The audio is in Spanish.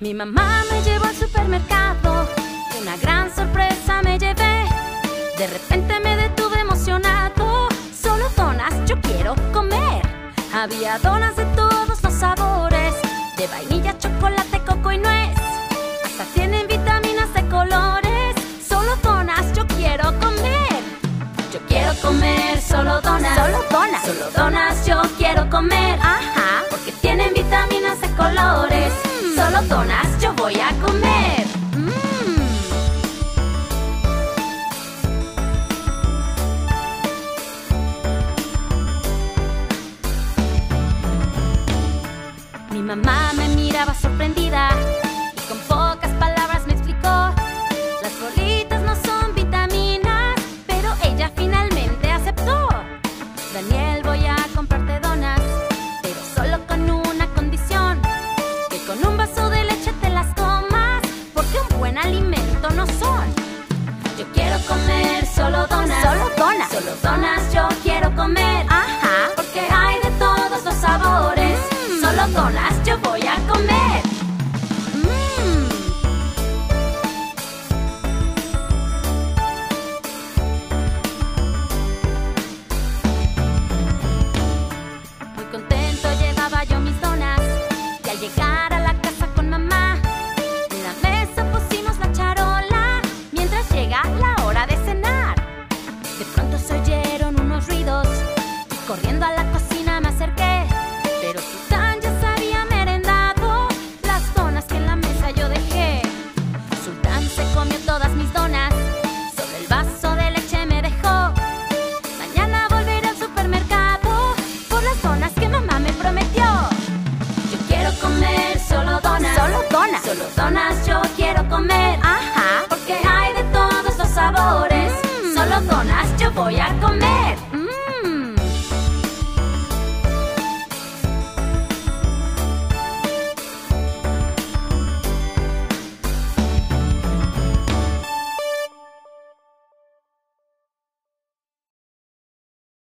Mi mamá me llevó al supermercado, una gran sorpresa me llevé. De repente me detuve emocionado, solo donas yo quiero comer. Había donas de todos los sabores, de vainilla, chocolate, coco y nuez. Hasta tienen vitaminas de colores, solo donas yo quiero comer. Yo quiero comer solo donas, Solo donas. solo donas yo quiero comer. Ajá. Porque tienen vitaminas de colores. Yo voy a comer. Mmm. Mi mamá me miraba sorprendida y con pocas palabras me explicó. Las bolitas no son vitaminas, pero ella finalmente aceptó. Daniel, voy a comprarte Yo voy a comer. Mmm. Muy contento llevaba yo mis donas. Y al llegar a la casa con mamá, en la mesa pusimos la charola. Mientras llega la hora de cenar. De pronto se oyeron unos ruidos. Corriendo a donas que mamá me prometió. Yo quiero comer solo donas. Solo donas. Solo donas yo quiero comer. Ajá. Porque hay de todos los sabores. Mm. Solo donas yo voy a comer.